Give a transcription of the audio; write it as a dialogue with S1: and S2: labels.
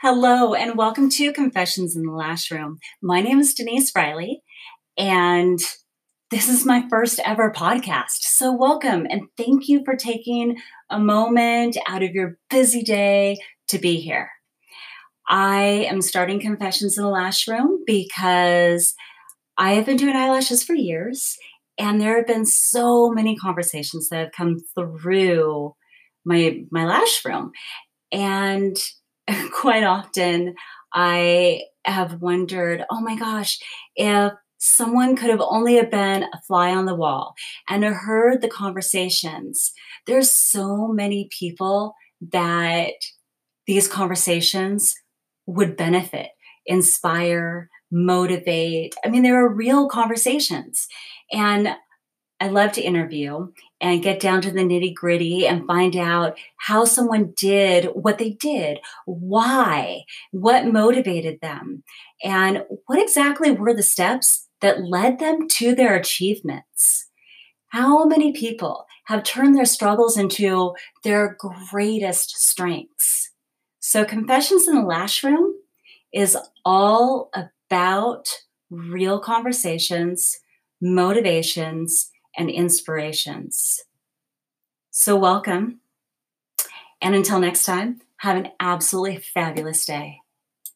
S1: Hello, and welcome to Confessions in the Lash Room. My name is Denise Riley, and this is my first ever podcast. So, welcome, and thank you for taking a moment out of your busy day to be here. I am starting Confessions in the Lash Room because I have been doing eyelashes for years, and there have been so many conversations that have come through my my lash room and quite often I have wondered, oh my gosh, if someone could have only been a fly on the wall and heard the conversations. There's so many people that these conversations would benefit, inspire, motivate. I mean, there are real conversations. And I love to interview and get down to the nitty gritty and find out how someone did what they did, why, what motivated them, and what exactly were the steps that led them to their achievements. How many people have turned their struggles into their greatest strengths? So, Confessions in the Lash Room is all about real conversations, motivations, and inspirations. So, welcome. And until next time, have an absolutely fabulous day.